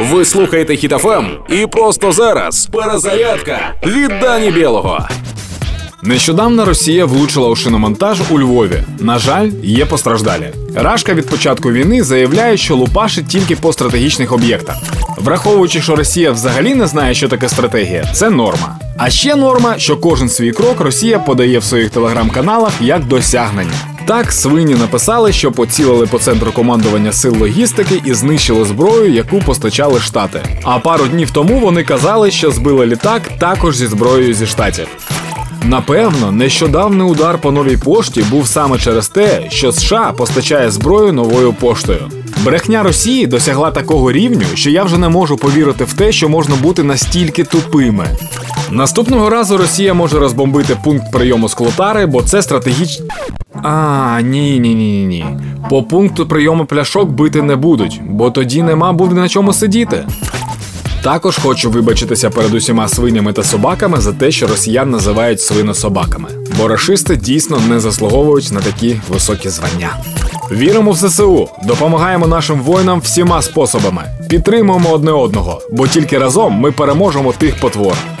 Ви слухаєте Хітофем і просто зараз перезарядка від Дані Білого. Нещодавно Росія влучила у шиномонтаж у Львові. На жаль, є постраждалі. Рашка від початку війни заявляє, що лупашить тільки по стратегічних об'єктах. Враховуючи, що Росія взагалі не знає, що таке стратегія, це норма. А ще норма, що кожен свій крок Росія подає в своїх телеграм-каналах як досягнення. Так, свині написали, що поцілили по центру командування сил логістики і знищили зброю, яку постачали штати. А пару днів тому вони казали, що збили літак також зі зброєю зі штатів. Напевно, нещодавний удар по новій пошті був саме через те, що США постачає зброю новою поштою. Брехня Росії досягла такого рівню, що я вже не можу повірити в те, що можна бути настільки тупими. Наступного разу Росія може розбомбити пункт прийому склотари, бо це стратегіч. А, ні, ні, ні, ні. По пункту прийому пляшок бити не будуть, бо тоді нема буде на чому сидіти. Також хочу вибачитися перед усіма свинями та собаками за те, що росіян називають свинособаками, бо рашисти дійсно не заслуговують на такі високі звання. Віримо в ЗСУ, допомагаємо нашим воїнам всіма способами, підтримуємо одне одного, бо тільки разом ми переможемо тих потвор.